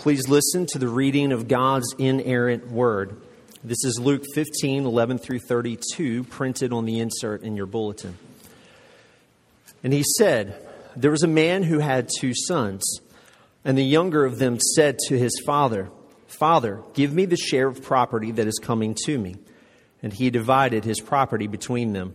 Please listen to the reading of God's inerrant word. This is Luke 15, 11 through 32, printed on the insert in your bulletin. And he said, There was a man who had two sons, and the younger of them said to his father, Father, give me the share of property that is coming to me. And he divided his property between them.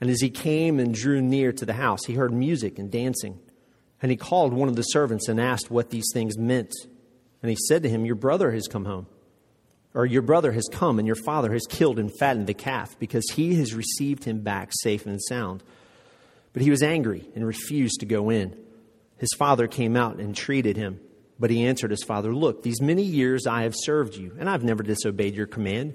And as he came and drew near to the house, he heard music and dancing. And he called one of the servants and asked what these things meant. And he said to him, Your brother has come home. Or your brother has come, and your father has killed and fattened the calf, because he has received him back safe and sound. But he was angry and refused to go in. His father came out and entreated him. But he answered his father, Look, these many years I have served you, and I've never disobeyed your command.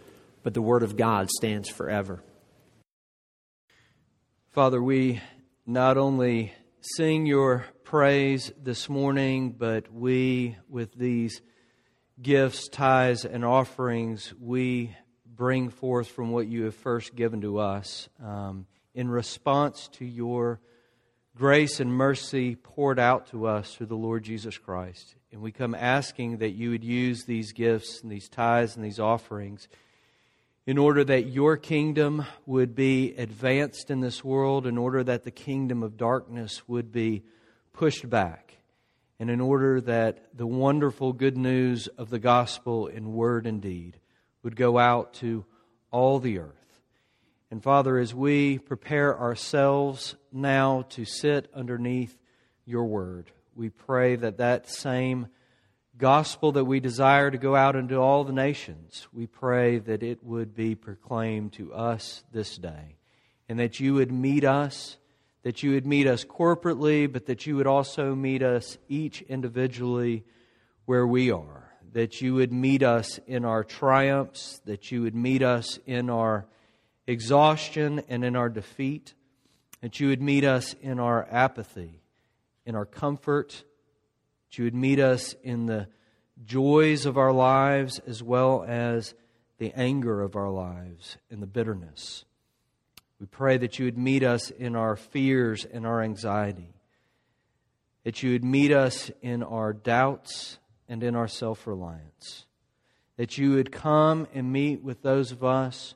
but the Word of God stands forever. Father, we not only sing your praise this morning, but we, with these gifts, tithes, and offerings, we bring forth from what you have first given to us um, in response to your grace and mercy poured out to us through the Lord Jesus Christ. And we come asking that you would use these gifts and these tithes and these offerings in order that your kingdom would be advanced in this world, in order that the kingdom of darkness would be pushed back, and in order that the wonderful good news of the gospel in word and deed would go out to all the earth. And Father, as we prepare ourselves now to sit underneath your word, we pray that that same gospel that we desire to go out into all the nations, we pray that it would be proclaimed to us this day. And that you would meet us, that you would meet us corporately, but that you would also meet us each individually where we are. That you would meet us in our triumphs, that you would meet us in our exhaustion and in our defeat, that you would meet us in our apathy, in our comfort that you would meet us in the joys of our lives as well as the anger of our lives and the bitterness. We pray that you would meet us in our fears and our anxiety, that you would meet us in our doubts and in our self reliance, that you would come and meet with those of us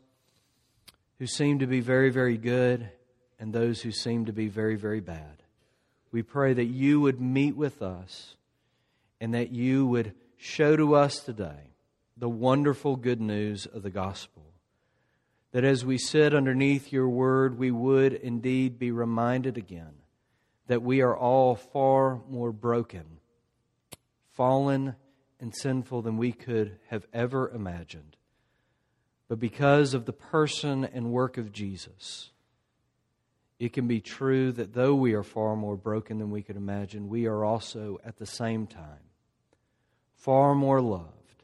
who seem to be very, very good and those who seem to be very, very bad. We pray that you would meet with us and that you would show to us today the wonderful good news of the gospel. That as we sit underneath your word, we would indeed be reminded again that we are all far more broken, fallen, and sinful than we could have ever imagined. but because of the person and work of Jesus, it can be true that though we are far more broken than we could imagine, we are also at the same time far more loved,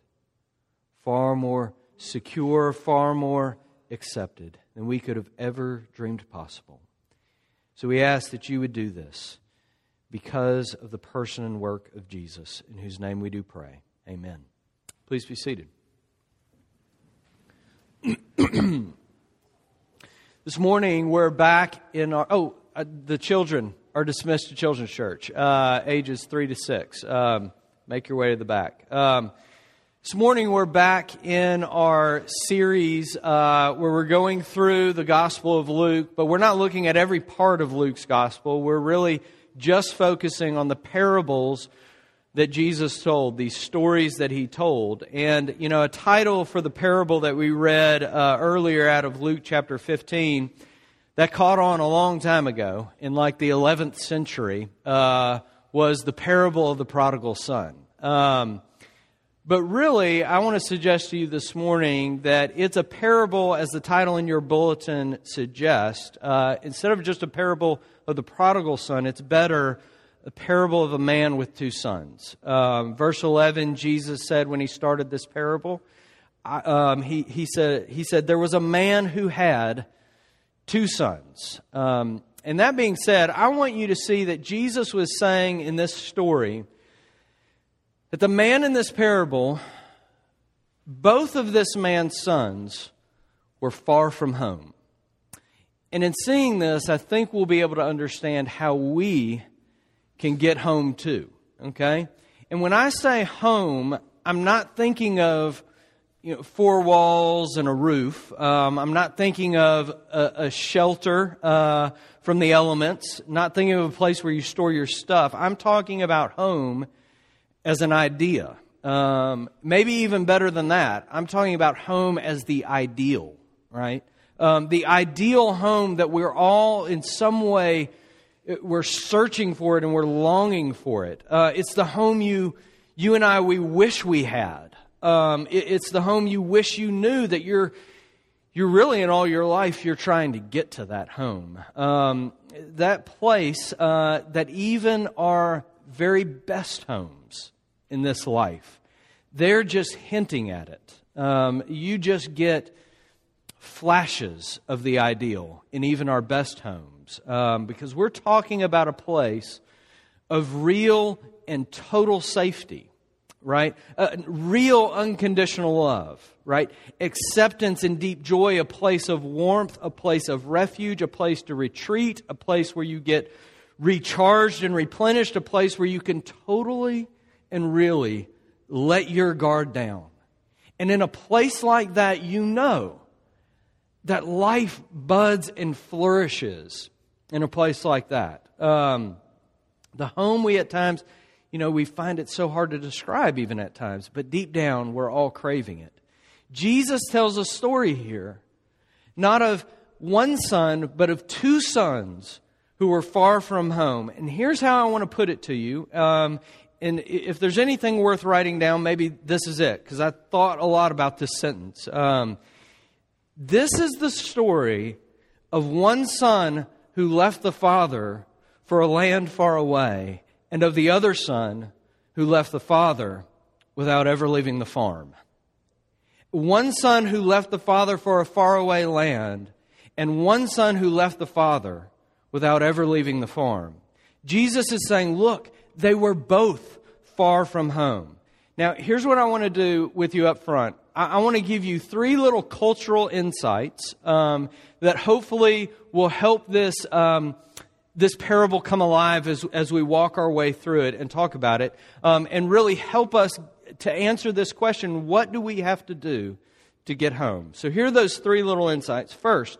far more secure, far more accepted than we could have ever dreamed possible. So we ask that you would do this because of the person and work of Jesus, in whose name we do pray. Amen. Please be seated. this morning we're back in our oh uh, the children are dismissed to children's church uh, ages three to six. Um, make your way to the back. Um, this morning we're back in our series uh, where we're going through the gospel of luke but we're not looking at every part of luke's gospel. We're really just focusing on the parables that Jesus told, these stories that he told. And, you know, a title for the parable that we read uh, earlier out of Luke chapter 15 that caught on a long time ago in like the 11th century uh, was the parable of the prodigal son. Um, but really, I want to suggest to you this morning that it's a parable, as the title in your bulletin suggests. Uh, instead of just a parable of the prodigal son, it's better a parable of a man with two sons. Um, verse 11, Jesus said when he started this parable, um, he, he, said, he said, There was a man who had two sons. Um, and that being said, I want you to see that Jesus was saying in this story that the man in this parable, both of this man's sons, were far from home. And in seeing this, I think we'll be able to understand how we can get home to, Okay? And when I say home, I'm not thinking of you know, four walls and a roof. Um, I'm not thinking of a, a shelter uh, from the elements, not thinking of a place where you store your stuff. I'm talking about home as an idea. Um, maybe even better than that. I'm talking about home as the ideal, right? Um, the ideal home that we're all in some way we're searching for it and we're longing for it. Uh, it's the home you, you and I, we wish we had. Um, it, it's the home you wish you knew that you're, you're really in all your life, you're trying to get to that home. Um, that place uh, that even our very best homes in this life, they're just hinting at it. Um, you just get flashes of the ideal in even our best homes um, because we're talking about a place of real and total safety, right? Uh, real unconditional love, right? Acceptance and deep joy, a place of warmth, a place of refuge, a place to retreat, a place where you get recharged and replenished, a place where you can totally and really let your guard down. And in a place like that, you know that life buds and flourishes in a place like that. Um, the home we at times, you know, we find it so hard to describe even at times, but deep down we're all craving it. Jesus tells a story here, not of one son, but of two sons who were far from home. And here's how I want to put it to you. Um, and if there's anything worth writing down, maybe this is it, because I thought a lot about this sentence. Um, this is the story of one son who left the father for a land far away, and of the other son who left the father without ever leaving the farm. One son who left the father for a faraway land, and one son who left the father without ever leaving the farm. Jesus is saying, look, they were both far from home. Now, here's what I want to do with you up front. I, I want to give you three little cultural insights um, that hopefully will help this, um, this parable come alive as, as we walk our way through it and talk about it, um, and really help us to answer this question what do we have to do to get home? So here are those three little insights. First,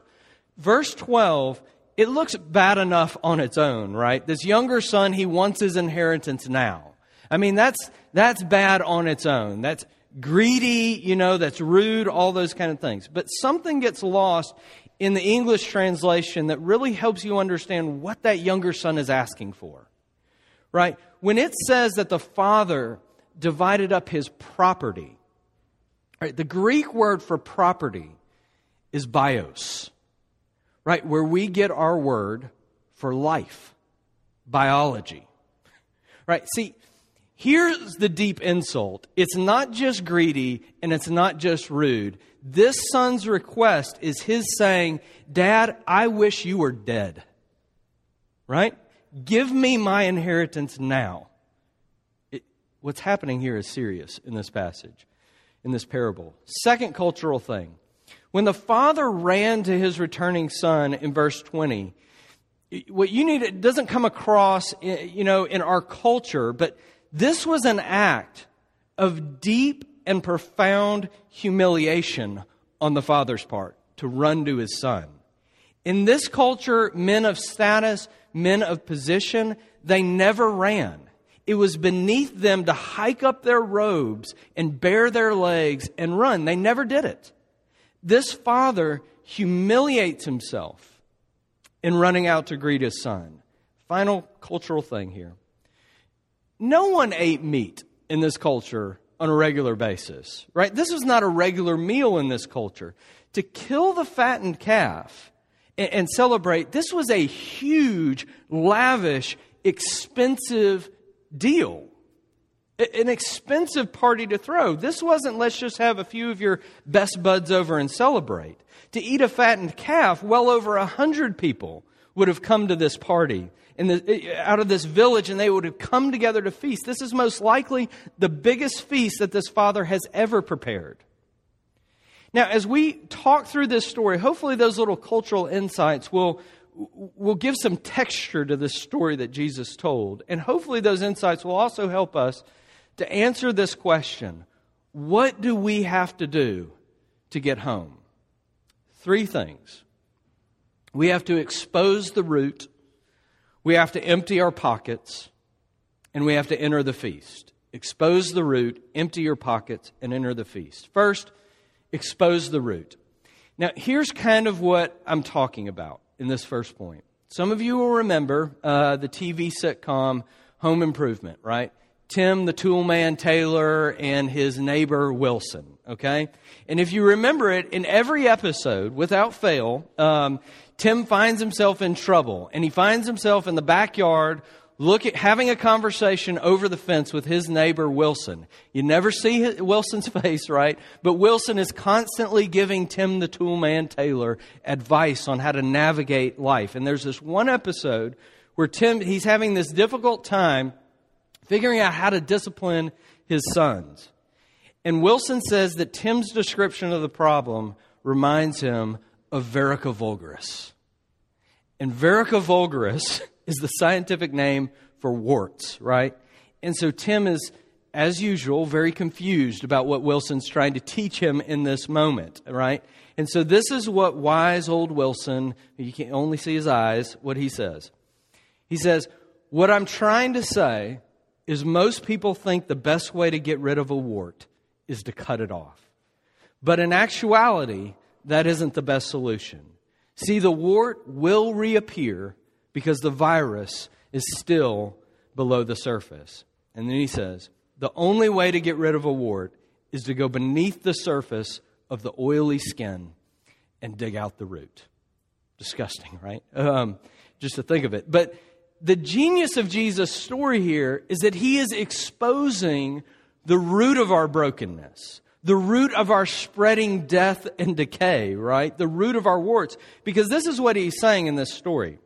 verse 12 it looks bad enough on its own, right? This younger son, he wants his inheritance now. I mean, that's, that's bad on its own. That's greedy, you know, that's rude, all those kind of things. But something gets lost in the English translation that really helps you understand what that younger son is asking for. Right? When it says that the father divided up his property, Right, the Greek word for property is bios, right? Where we get our word for life, biology. Right? See, here's the deep insult it's not just greedy and it's not just rude. This son's request is his saying, Dad, I wish you were dead. Right? Give me my inheritance now. It, what's happening here is serious in this passage, in this parable. Second cultural thing. When the father ran to his returning son in verse 20, what you need, it doesn't come across, eh, you know, in our culture, but this was an act of deep and profound humiliation on the father's part to run to his son. In this culture, men of status, men of position, they never ran. It was beneath them to hike up their robes and bare their legs and run. They never did it. This father humiliates himself in running out to greet his son. Final cultural thing here. No one ate meat in this culture on a regular basis, right? This was not a regular meal in this culture. To kill the fattened calf and, and celebrate, this was a huge, lavish, expensive deal an expensive party to throw. This wasn't let's just have a few of your best buds over and celebrate. To eat a fattened calf, well over a hundred people would have come to this party in the, out of this village and they would have come together to feast. This is most likely the biggest feast that this father has ever prepared. Now, as we talk through this story, hopefully those little cultural insights will, will give some texture to this story that Jesus told. And hopefully those insights will also help us to answer this question what do we have to do to get home? Three things. We have to expose the root, we have to empty our pockets, and we have to enter the feast. Expose the root, empty your pockets, and enter the feast. First, expose the root. Now, here's kind of what I'm talking about in this first point. Some of you will remember uh, the TV sitcom Home Improvement, right? Tim the toolman Taylor and his neighbor Wilson. Okay? And if you remember it, in every episode, without fail, um, Tim finds himself in trouble and he finds himself in the backyard look at having a conversation over the fence with his neighbor Wilson. You never see Wilson's face, right? But Wilson is constantly giving Tim the toolman Taylor advice on how to navigate life. And there's this one episode where Tim he's having this difficult time figuring out how to discipline his sons. And Wilson says that Tim's description of the problem reminds him of Verruca vulgaris. And Verruca vulgaris is the scientific name for warts, right? And so Tim is, as usual, very confused about what Wilson's trying to teach him in this moment, right? And so this is what wise old Wilson, you can only see his eyes, what he says. He says, What I'm trying to say is most people think the best way to get rid of a wart is to cut it off. But in actuality, that isn't the best solution. See, the wart will reappear because the virus is still below the surface. And then he says, the only way to get rid of a wart is to go beneath the surface of the oily skin and dig out the root. Disgusting, right? Um, just to think of it. But the genius of Jesus' story here is that he is exposing the root of our brokenness, the root of our spreading death and decay, right? The root of our warts. Because this is what he's saying in this story.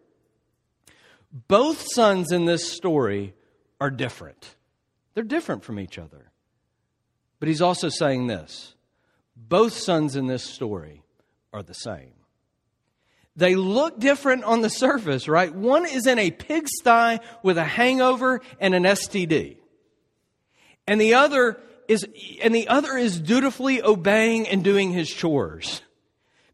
Both sons in this story are different. They're different from each other. But he's also saying this both sons in this story are the same. They look different on the surface, right? One is in a pigsty with a hangover and an STD. And the other is, and the other is dutifully obeying and doing his chores.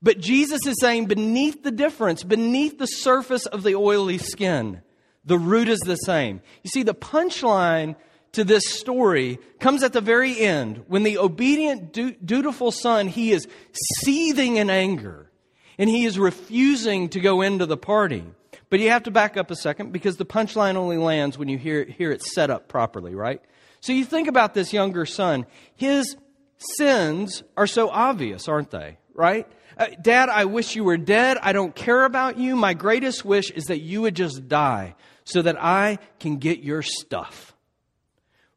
But Jesus is saying beneath the difference, beneath the surface of the oily skin, the root is the same. You see, the punchline to this story comes at the very end when the obedient, dutiful son, he is seething in anger and he is refusing to go into the party. But you have to back up a second because the punchline only lands when you hear, hear it set up properly, right? So you think about this younger son. His sins are so obvious, aren't they? Right? Uh, Dad, I wish you were dead. I don't care about you. My greatest wish is that you would just die so that I can get your stuff.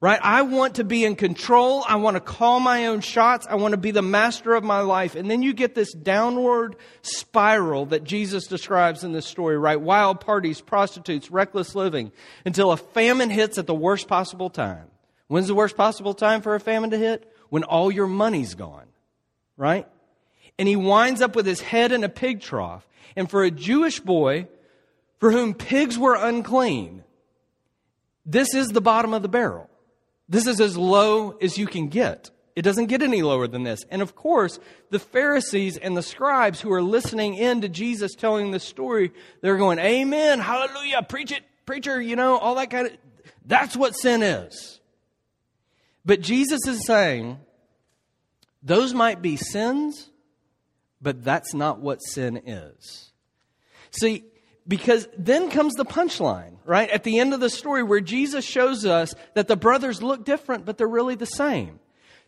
Right? I want to be in control. I want to call my own shots. I want to be the master of my life. And then you get this downward spiral that Jesus describes in this story, right? Wild parties, prostitutes, reckless living, until a famine hits at the worst possible time. When's the worst possible time for a famine to hit? When all your money's gone, right? And he winds up with his head in a pig trough. And for a Jewish boy for whom pigs were unclean, this is the bottom of the barrel. This is as low as you can get. It doesn't get any lower than this. And of course, the Pharisees and the scribes who are listening in to Jesus telling this story, they're going, Amen, hallelujah, preach it, preacher, you know, all that kind of. That's what sin is. But Jesus is saying, those might be sins, but that's not what sin is. See, because then comes the punchline, right? At the end of the story where Jesus shows us that the brothers look different, but they're really the same.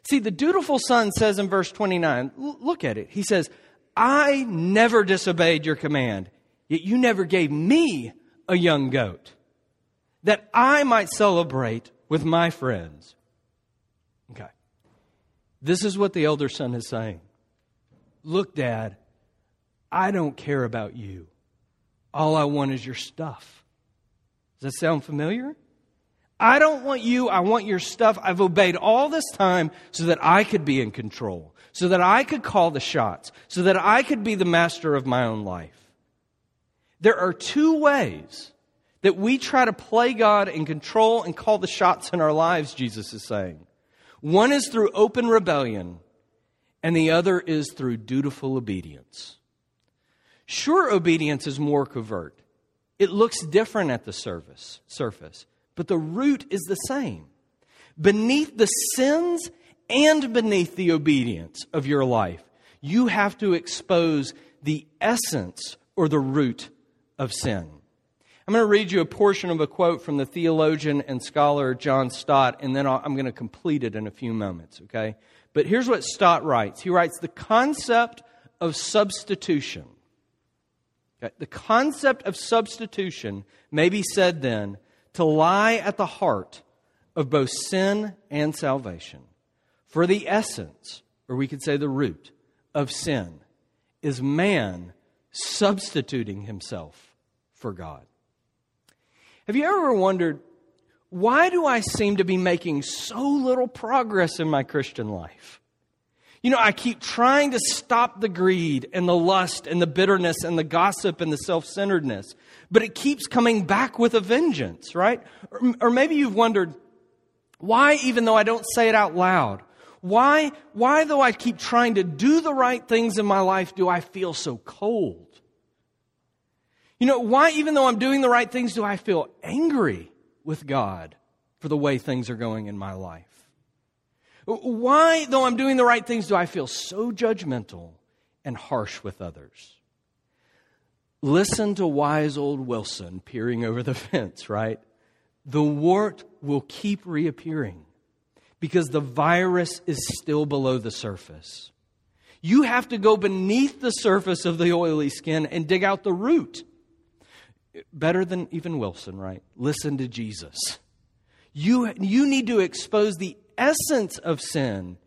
See, the dutiful son says in verse 29, look at it. He says, I never disobeyed your command, yet you never gave me a young goat that I might celebrate with my friends. Okay. This is what the elder son is saying. Look, Dad, I don't care about you. All I want is your stuff. Does that sound familiar? I don't want you, I want your stuff. I've obeyed all this time so that I could be in control, so that I could call the shots, so that I could be the master of my own life. There are two ways that we try to play God and control and call the shots in our lives, Jesus is saying. One is through open rebellion, and the other is through dutiful obedience. Sure, obedience is more covert. It looks different at the surface, surface, but the root is the same. Beneath the sins and beneath the obedience of your life, you have to expose the essence or the root of sin. I'm going to read you a portion of a quote from the theologian and scholar John Stott, and then i am going to complete it in a few moments, okay? But here's what Stott writes He writes, The concept of substitution Uh, the concept of substitution may be said then to lie at the heart of both sin and salvation. For the essence, or we could say the root, of sin is man substituting himself for God. Have you ever wondered, why do I seem to be making so little progress in my Christian life? You know, I keep trying to stop the greed and the lust and the bitterness and the gossip and the self centeredness, but it keeps coming back with a vengeance, right? Or, or, maybe you've wondered, why, even though I don't say it out loud, why, why, though I keep trying to do the right things in my life, do I feel so cold? You know, why, even though I'm doing the right things, do I feel angry with God for the way things are going in my life? Why, though I'm doing the right things, do I feel so judgmental and harsh with others? Listen to wise old Wilson peering over the fence, right? The wart will keep reappearing because the virus is still below the surface. You have to go beneath the surface of the oily skin and dig out the root. Better than even Wilson, right? Listen to Jesus. You, you need to expose the essence of sin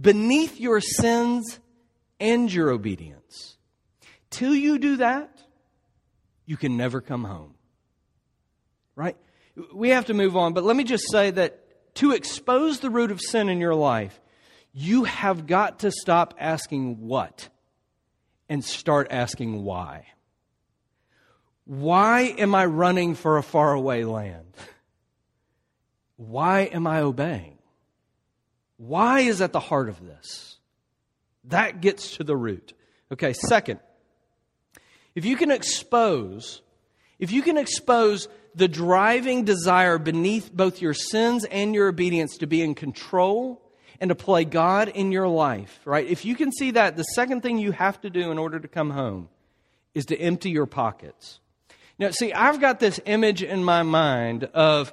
beneath your sins and your obedience. Till you do that, you can never come home. Right? We have to move on, but let me just say that to expose the root of sin in your life, you have got to stop asking what and start asking why. Why am I running for a faraway land? Why am I obeying? Why is at the heart of this? That gets to the root. Okay, second, if you can expose, if you can expose the driving desire beneath both your sins and your obedience to be in control and to play God in your life, right? If you can see that, the second thing you have to do in order to come home is to empty your pockets. Now, see, I've got this image in my mind of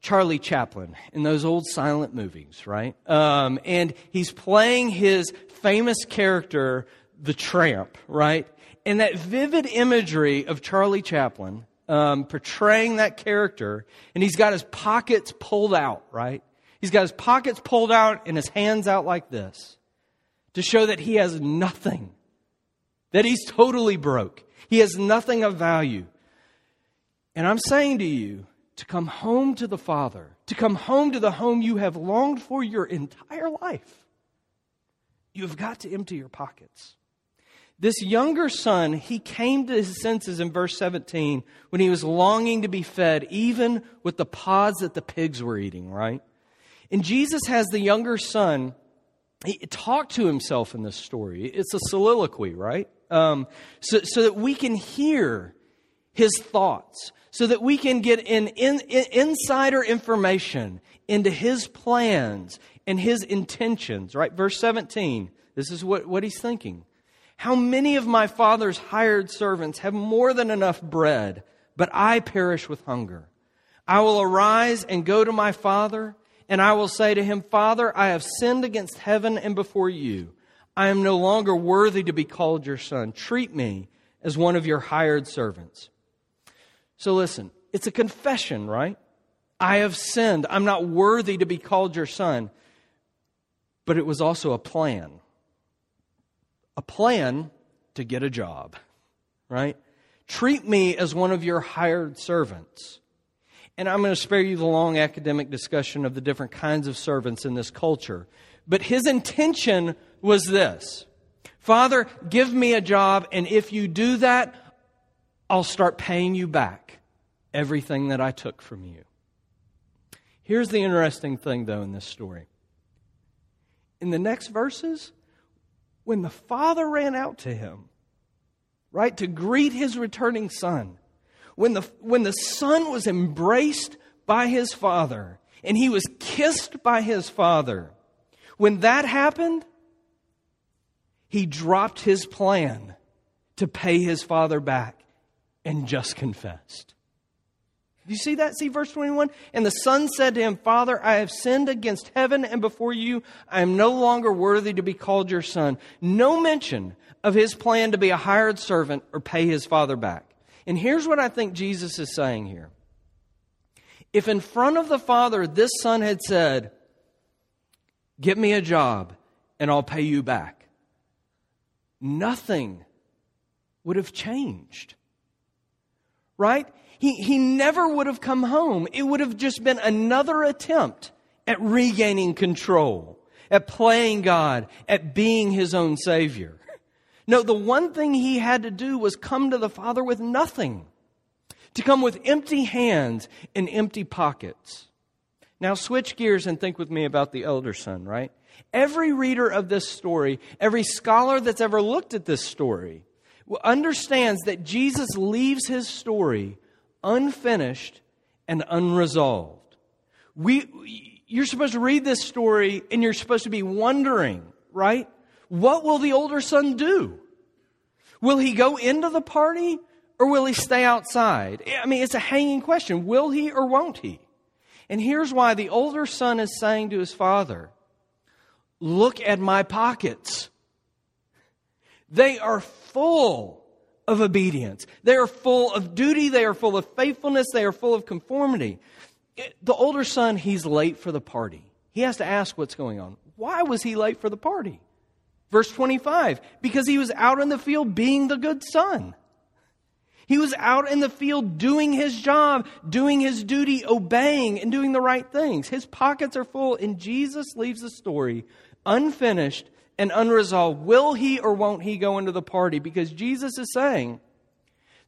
Charlie Chaplin in those old silent movies, right? Um, and he's playing his famous character, the tramp, right? And that vivid imagery of Charlie Chaplin um, portraying that character, and he's got his pockets pulled out, right? He's got his pockets pulled out and his hands out like this to show that he has nothing, that he's totally broke. He has nothing of value. And I'm saying to you to come home to the Father, to come home to the home you have longed for your entire life, you have got to empty your pockets. This younger son, he came to his senses in verse 17 when he was longing to be fed, even with the pods that the pigs were eating, right? And Jesus has the younger son he talk to himself in this story. It's a soliloquy, right? Um, so, so that we can hear his thoughts, so that we can get in, in, in insider information into his plans and his intentions, right? Verse 17, this is what, what he's thinking. How many of my father's hired servants have more than enough bread, but I perish with hunger? I will arise and go to my father, and I will say to him, Father, I have sinned against heaven and before you. I am no longer worthy to be called your son. Treat me as one of your hired servants. So listen, it's a confession, right? I have sinned. I'm not worthy to be called your son. But it was also a plan a plan to get a job, right? Treat me as one of your hired servants. And I'm going to spare you the long academic discussion of the different kinds of servants in this culture. But his intention was this Father, give me a job, and if you do that, I'll start paying you back everything that I took from you. Here's the interesting thing, though, in this story. In the next verses, when the father ran out to him, right, to greet his returning son, when the, when the son was embraced by his father and he was kissed by his father, when that happened, he dropped his plan to pay his father back and just confessed. Do you see that? See verse 21? And the son said to him, Father, I have sinned against heaven and before you. I am no longer worthy to be called your son. No mention of his plan to be a hired servant or pay his father back. And here's what I think Jesus is saying here. If in front of the father this son had said, Get me a job and I'll pay you back, nothing would have changed. Right? He, he never would have come home. It would have just been another attempt at regaining control, at playing God, at being his own Savior. No, the one thing he had to do was come to the Father with nothing, to come with empty hands and empty pockets. Now, switch gears and think with me about the elder son, right? Every reader of this story, every scholar that's ever looked at this story, understands that Jesus leaves his story unfinished and unresolved. We, you're supposed to read this story and you're supposed to be wondering, right? What will the older son do? Will he go into the party or will he stay outside? I mean, it's a hanging question. Will he or won't he? And here's why the older son is saying to his father, Look at my pockets. They are full of obedience. They are full of duty. They are full of faithfulness. They are full of conformity. The older son, he's late for the party. He has to ask what's going on. Why was he late for the party? Verse 25, because he was out in the field being the good son. He was out in the field doing his job, doing his duty, obeying, and doing the right things. His pockets are full, and Jesus leaves the story unfinished and unresolved. Will he or won't he go into the party? Because Jesus is saying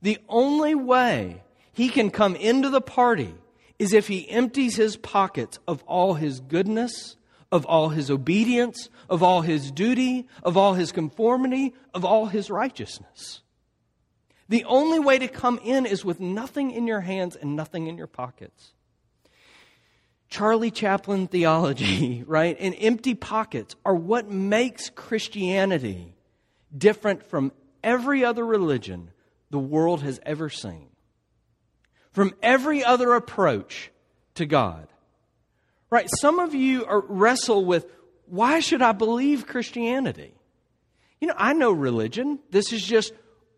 the only way he can come into the party is if he empties his pockets of all his goodness, of all his obedience, of all his duty, of all his conformity, of all his righteousness. The only way to come in is with nothing in your hands and nothing in your pockets. Charlie Chaplin theology, right, and empty pockets are what makes Christianity different from every other religion the world has ever seen. From every other approach to God. Right? Some of you are, wrestle with why should I believe Christianity? You know, I know religion. This is just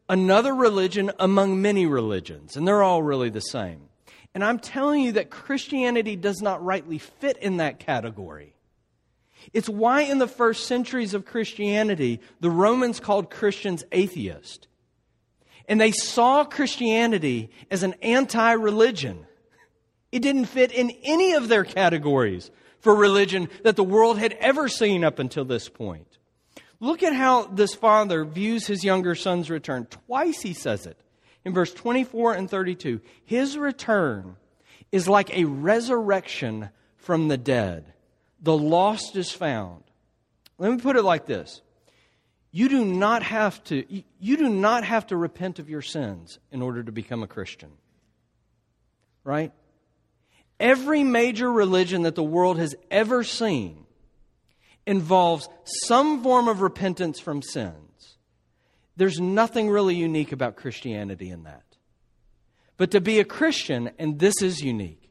another religion among many religions, and they're all really the same. And I'm telling you that Christianity does not rightly fit in that category. It's why in the first centuries of Christianity, the Romans called Christians atheists. And they saw Christianity as an anti religion. It didn't fit in any of their categories for religion that the world had ever seen up until this point. Look at how this father views his younger son's return. Twice he says it in verse 24 and 32. His return is like a resurrection from the dead. The lost is found. Let me put it like this. You do not have to you do not have to repent of your sins in order to become a Christian. Right? Every major religion that the world has ever seen involves some form of repentance from sins. There's nothing really unique about Christianity in that. But to be a Christian, and this is unique,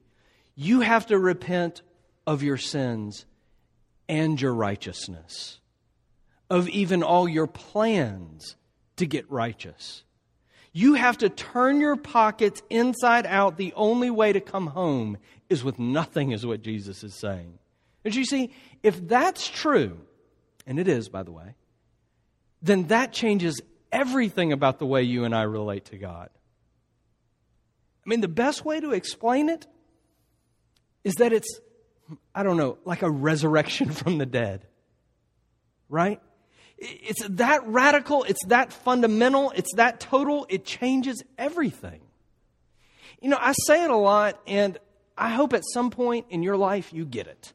you have to repent of your sins and your righteousness, of even all your plans to get righteous. You have to turn your pockets inside out. The only way to come home is with nothing, is what Jesus is saying. And you see, if that's true, and it is, by the way, then that changes everything about the way you and I relate to God. I mean, the best way to explain it is that it's, I don't know, like a resurrection from the dead. Right? It's that radical, it's that fundamental, it's that total, it changes everything. You know, I say it a lot, and I hope at some point in your life you get it.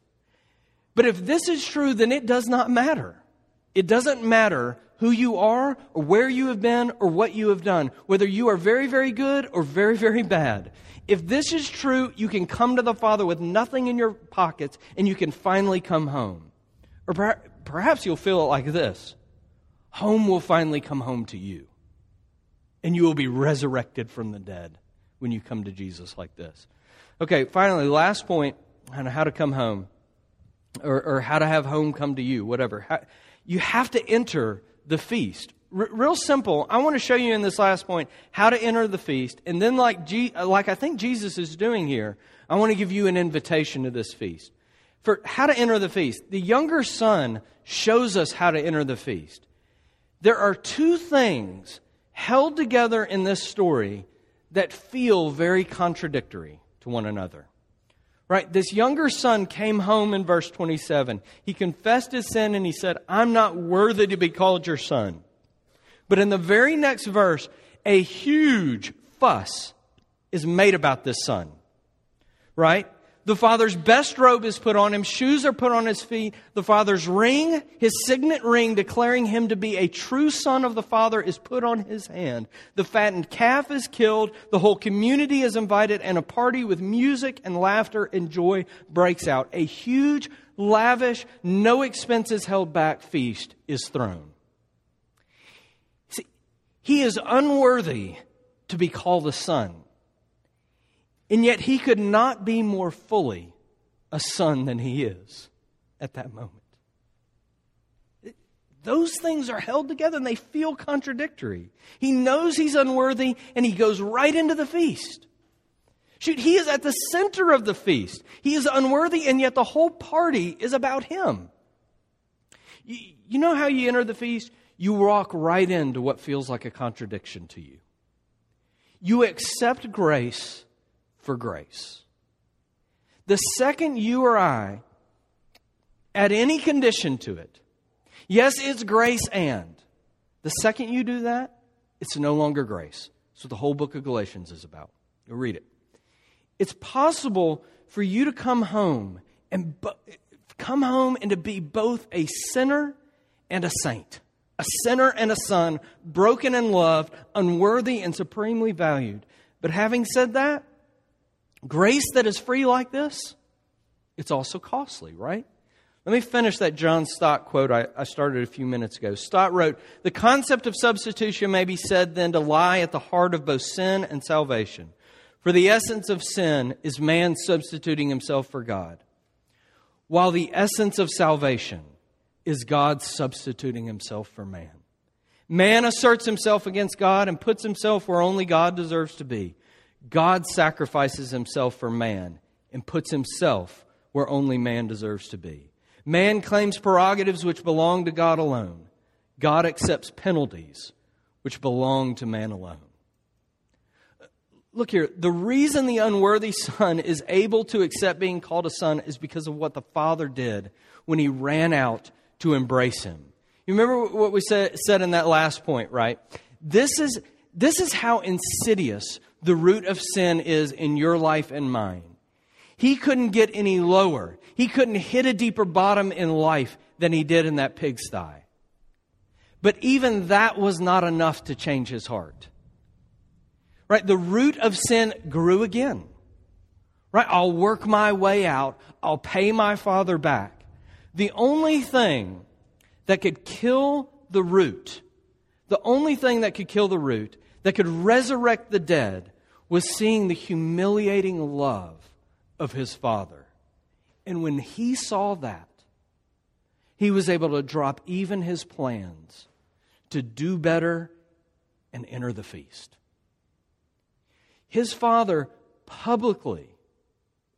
But if this is true, then it does not matter. It doesn't matter who you are or where you have been or what you have done, whether you are very, very good or very, very bad. If this is true, you can come to the Father with nothing in your pockets and you can finally come home. Or perhaps you'll feel it like this home will finally come home to you. And you will be resurrected from the dead when you come to Jesus like this. Okay, finally, last point on how to come home or, or how to have home come to you, whatever. How, you have to enter the feast. R- real simple. I want to show you in this last point how to enter the feast. And then, like, G- like I think Jesus is doing here, I want to give you an invitation to this feast. For how to enter the feast, the younger son shows us how to enter the feast. There are two things held together in this story that feel very contradictory to one another. Right? This younger son came home in verse 27. He confessed his sin and he said, I'm not worthy to be called your son. But in the very next verse, a huge fuss is made about this son. Right? The father's best robe is put on him, shoes are put on his feet. The father's ring, his signet ring declaring him to be a true son of the father, is put on his hand. The fattened calf is killed, the whole community is invited, and a party with music and laughter and joy breaks out. A huge, lavish, no expenses held back feast is thrown. See, he is unworthy to be called a son. And yet he could not be more fully a son than he is at that moment. Those things are held together and they feel contradictory. He knows he's unworthy and he goes right into the feast. Shoot, he is at the center of the feast. He is unworthy and yet the whole party is about him. You, you know how you enter the feast? You walk right into what feels like a contradiction to you. You accept grace for grace. The second you or I add any condition to it, yes, it's grace and. The second you do that, it's no longer grace. That's what the whole book of Galatians is about. You'll read it. It's possible for you to come home and bo- come home and to be both a sinner and a saint, a sinner and a son, broken and loved, unworthy and supremely valued. But having said that, Grace that is free like this, it's also costly, right? Let me finish that John Stott quote I, I, started a few minutes ago. Stott wrote The concept of substitution may be said then to lie at the heart of both sin and salvation. For For the essence of sin is man substituting himself for God, while the essence of salvation is God substituting himself for man. Man asserts himself against God and puts himself where only God deserves to be. God sacrifices himself for man and puts himself where only man deserves to be. Man claims prerogatives which belong to God alone. God accepts penalties which belong to man alone. Look here, the reason the unworthy son is able to accept being called a son is because of what the father did when he ran out to embrace him. You remember what we said, said in that last point, right? This is, this is how insidious the root of sin is in your life and mine. He couldn't get any lower. He couldn't hit a deeper bottom in life than he did in that pigsty. But even that was not enough to change his heart. Right? The root of sin grew again. Right? I'll work my way out. I'll pay my father back. The only thing that could kill the root, the only thing that could kill the root, that could resurrect the dead, was seeing the humiliating love of his father. And when he saw that, he was able to drop even his plans to do better and enter the feast. His father publicly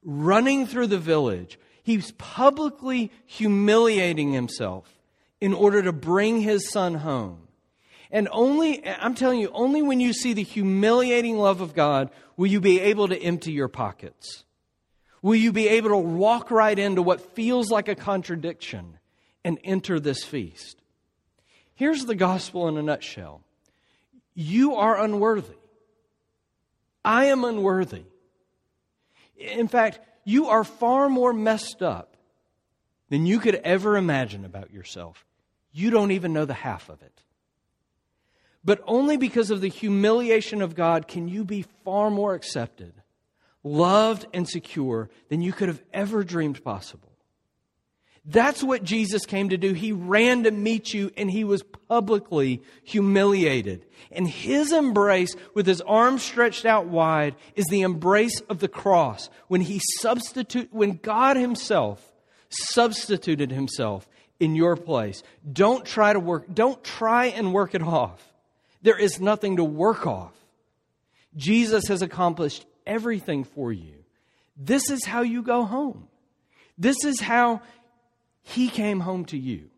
running through the village, he's publicly humiliating himself in order to bring his son home. And only, I'm telling you, only when you see the humiliating love of God will you be able to empty your pockets. Will you be able to walk right into what feels like a contradiction and enter this feast? Here's the gospel in a nutshell You are unworthy. I am unworthy. In fact, you are far more messed up than you could ever imagine about yourself. You don't even know the half of it. But only because of the humiliation of God can you be far more accepted, loved, and secure than you could have ever dreamed possible. That's what Jesus came to do. He ran to meet you and he was publicly humiliated. And his embrace, with his arms stretched out wide, is the embrace of the cross when he substitute, when God himself substituted himself in your place. Don't try to work, don't try and work it off. There is nothing to work off. Jesus has accomplished everything for you. This is how you go home. This is how he came home to you.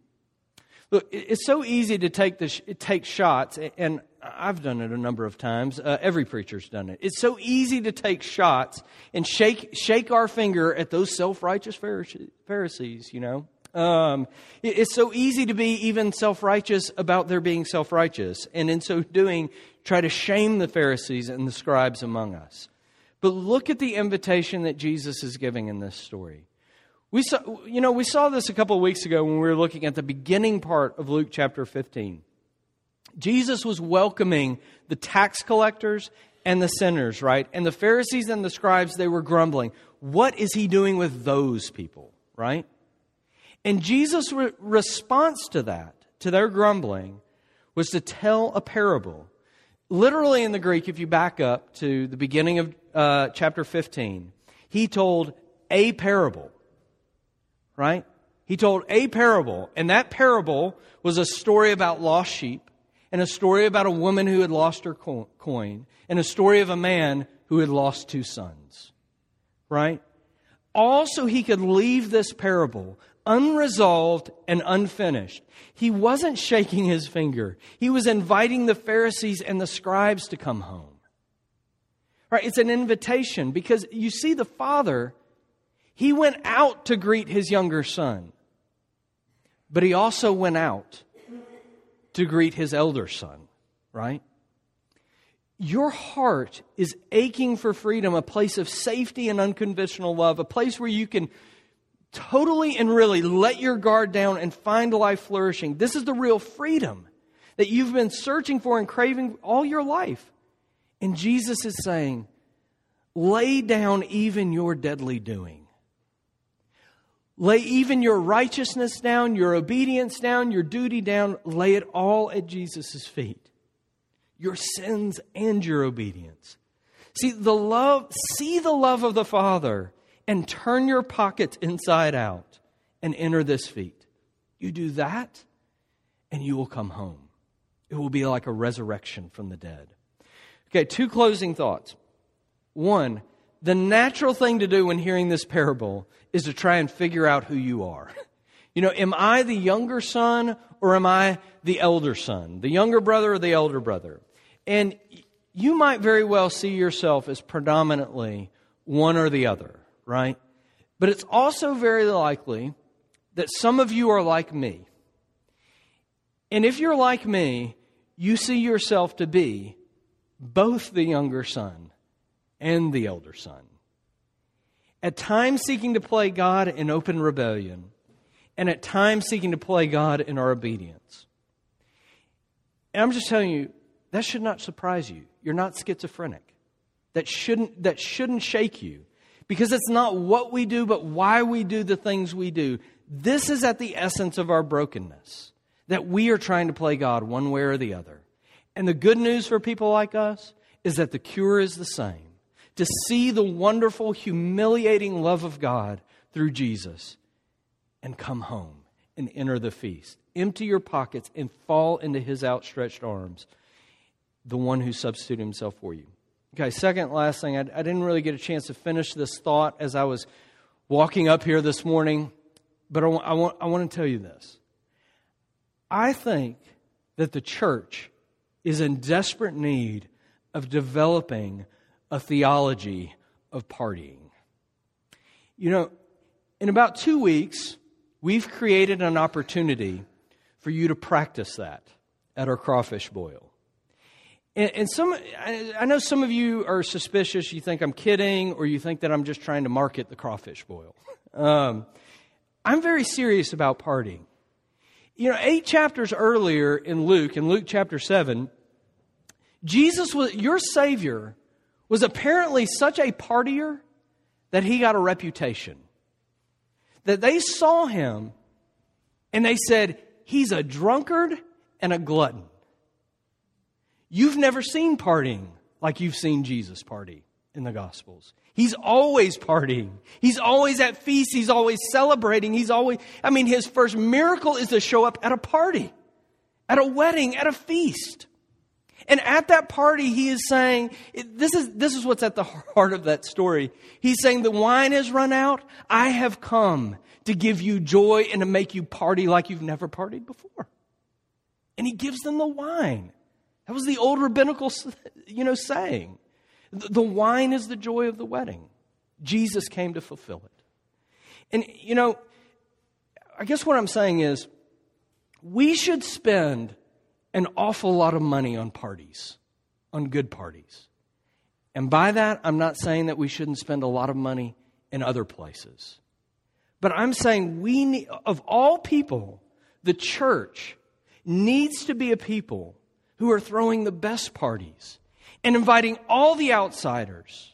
Look, it's so easy to take, the, take shots, and I've done it a number of times. Uh, every preacher's done it. It's so easy to take shots and shake, shake our finger at those self righteous Pharisees, you know. Um, it's so easy to be even self righteous about their being self righteous, and in so doing, try to shame the Pharisees and the scribes among us. But look at the invitation that Jesus is giving in this story. We saw, you know, we saw this a couple of weeks ago when we were looking at the beginning part of Luke chapter 15. Jesus was welcoming the tax collectors and the sinners, right? And the Pharisees and the scribes, they were grumbling. What is he doing with those people, right? And Jesus' re- response to that, to their grumbling, was to tell a parable. Literally in the Greek, if you back up to the beginning of uh, chapter 15, he told a parable, right? He told a parable, and that parable was a story about lost sheep, and a story about a woman who had lost her coin, and a story of a man who had lost two sons, right? Also, he could leave this parable unresolved and unfinished. He wasn't shaking his finger. He was inviting the Pharisees and the scribes to come home. Right? It's an invitation because you see the father, he went out to greet his younger son. But he also went out to greet his elder son, right? Your heart is aching for freedom, a place of safety and unconditional love, a place where you can totally and really let your guard down and find life flourishing. This is the real freedom that you've been searching for and craving all your life. And Jesus is saying, lay down even your deadly doing. Lay even your righteousness down, your obedience down, your duty down. Lay it all at Jesus' feet. Your sins and your obedience. See the love, see the love of the Father and turn your pockets inside out and enter this feast. You do that and you will come home. It will be like a resurrection from the dead. Okay, two closing thoughts. One, the natural thing to do when hearing this parable is to try and figure out who you are. You know, am I the younger son or am I the elder son? The younger brother or the elder brother? And you might very well see yourself as predominantly one or the other, right? But it's also very likely that some of you are like me. And if you're like me, you see yourself to be both the younger son and the elder son. At times seeking to play God in open rebellion, and at times seeking to play God in our obedience. And I'm just telling you, that should not surprise you. You're not schizophrenic. That shouldn't, that shouldn't shake you. Because it's not what we do, but why we do the things we do. This is at the essence of our brokenness. That we are trying to play God one way or the other. And the good news for people like us is that the cure is the same to see the wonderful, humiliating love of God through Jesus and come home and enter the feast. Empty your pockets and fall into his outstretched arms, the one who substituted himself for you. Okay, second, last thing, I, I didn't really get a chance to finish this thought as I was walking up here this morning, but I, I, want, I want to tell you this. I think that the church is in desperate need of developing a theology of partying. You know, in about two weeks, we've created an opportunity for you to practice that at our crawfish boil. And, and some, I know some of you are suspicious. You think I'm kidding, or you think that I'm just trying to market the crawfish boil. Um, I'm very serious about partying. You know, eight chapters earlier in Luke, in Luke chapter 7, Jesus was, your Savior, was apparently such a partier that he got a reputation. That they saw him and they said, he's a drunkard and a glutton. You've never seen partying like you've seen Jesus party in the Gospels. He's always partying. He's always at feasts. He's always celebrating. He's always, I mean, his first miracle is to show up at a party, at a wedding, at a feast. And at that party, he is saying, this is, this is what's at the heart of that story. He's saying, the wine has run out. I have come to give you joy and to make you party like you've never partied before. And he gives them the wine. That was the old rabbinical, you know, saying. The wine is the joy of the wedding. Jesus came to fulfill it. And, you know, I guess what I'm saying is we should spend an awful lot of money on parties, on good parties. And by that, I'm not saying that we shouldn't spend a lot of money in other places. But I'm saying we need, of all people, the church needs to be a people who are throwing the best parties and inviting all the outsiders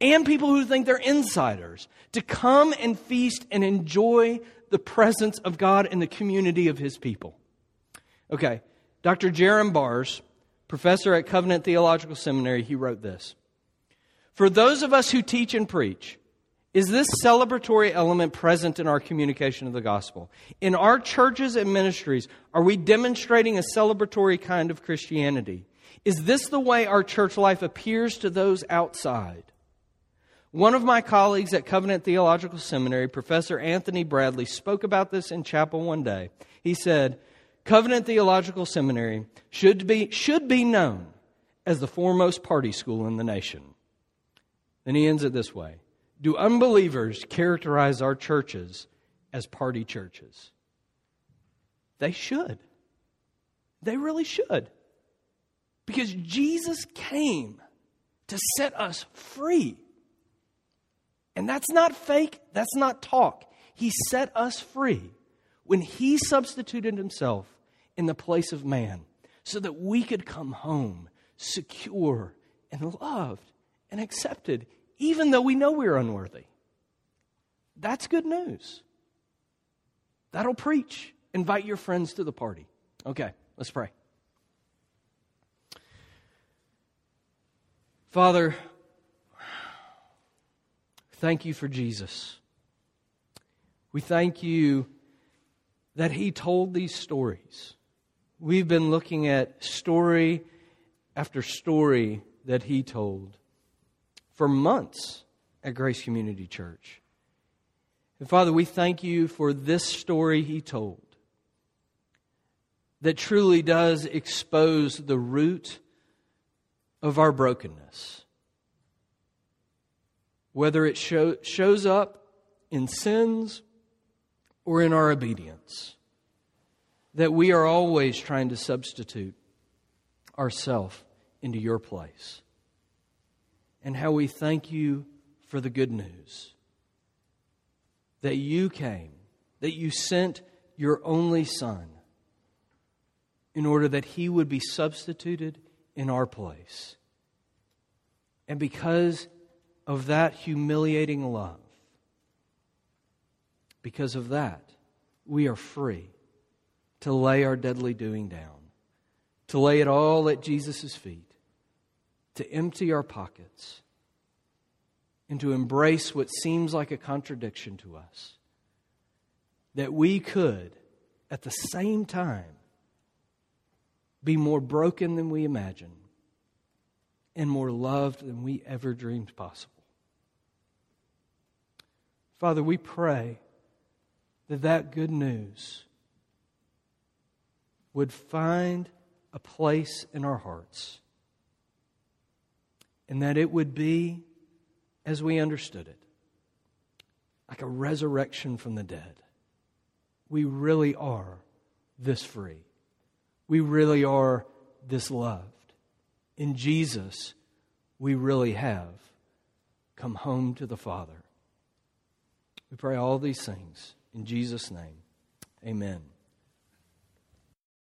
and people who think they're insiders to come and feast and enjoy the presence of God in the community of his people. Okay, Dr. Jerram Barrs, professor at Covenant Theological Seminary, he wrote this For those of us who teach and preach, is this celebratory element present in our communication of the gospel? In our churches and ministries, are we demonstrating a celebratory kind of Christianity? Is this the way our church life appears to those outside? One of my colleagues at Covenant Theological Seminary, Professor Anthony Bradley, spoke about this in chapel one day. He said, Covenant Theological Seminary should be, should be known as the foremost party school in the nation. Then he ends it this way Do unbelievers characterize our churches as party churches? They should. They really should. Because Jesus came to set us free. And that's not fake, that's not talk. He set us free when He substituted Himself in the place of man so that we could come home secure and loved and accepted, even though we know we're unworthy. That's good news. That'll preach. Invite your friends to the party. Okay, let's pray. Father, thank you for Jesus. We thank you that he told these stories. We've been looking at story after story that he told for months at Grace Community Church. And Father, we thank you for this story he told that truly does expose the root of our brokenness. Whether it show, shows up in sins or in our obedience, that we are always trying to substitute ourself into your place. And how we thank you for the good news that you came, that you sent your only Son in order that he would be substituted in our place. And because of that humiliating love, because of that, we are free to lay our deadly doing down, to lay it all at Jesus' feet, to empty our pockets, and to embrace what seems like a contradiction to us. That we could, at the same time, be more broken than we imagine and more loved than we ever dreamed possible. Father, we pray that that good news would find a place in our hearts and that it would be as we understood it like a resurrection from the dead. We really are this free. We really are this loved. In Jesus, we really have come home to the Father. We pray all these things in Jesus' name. Amen.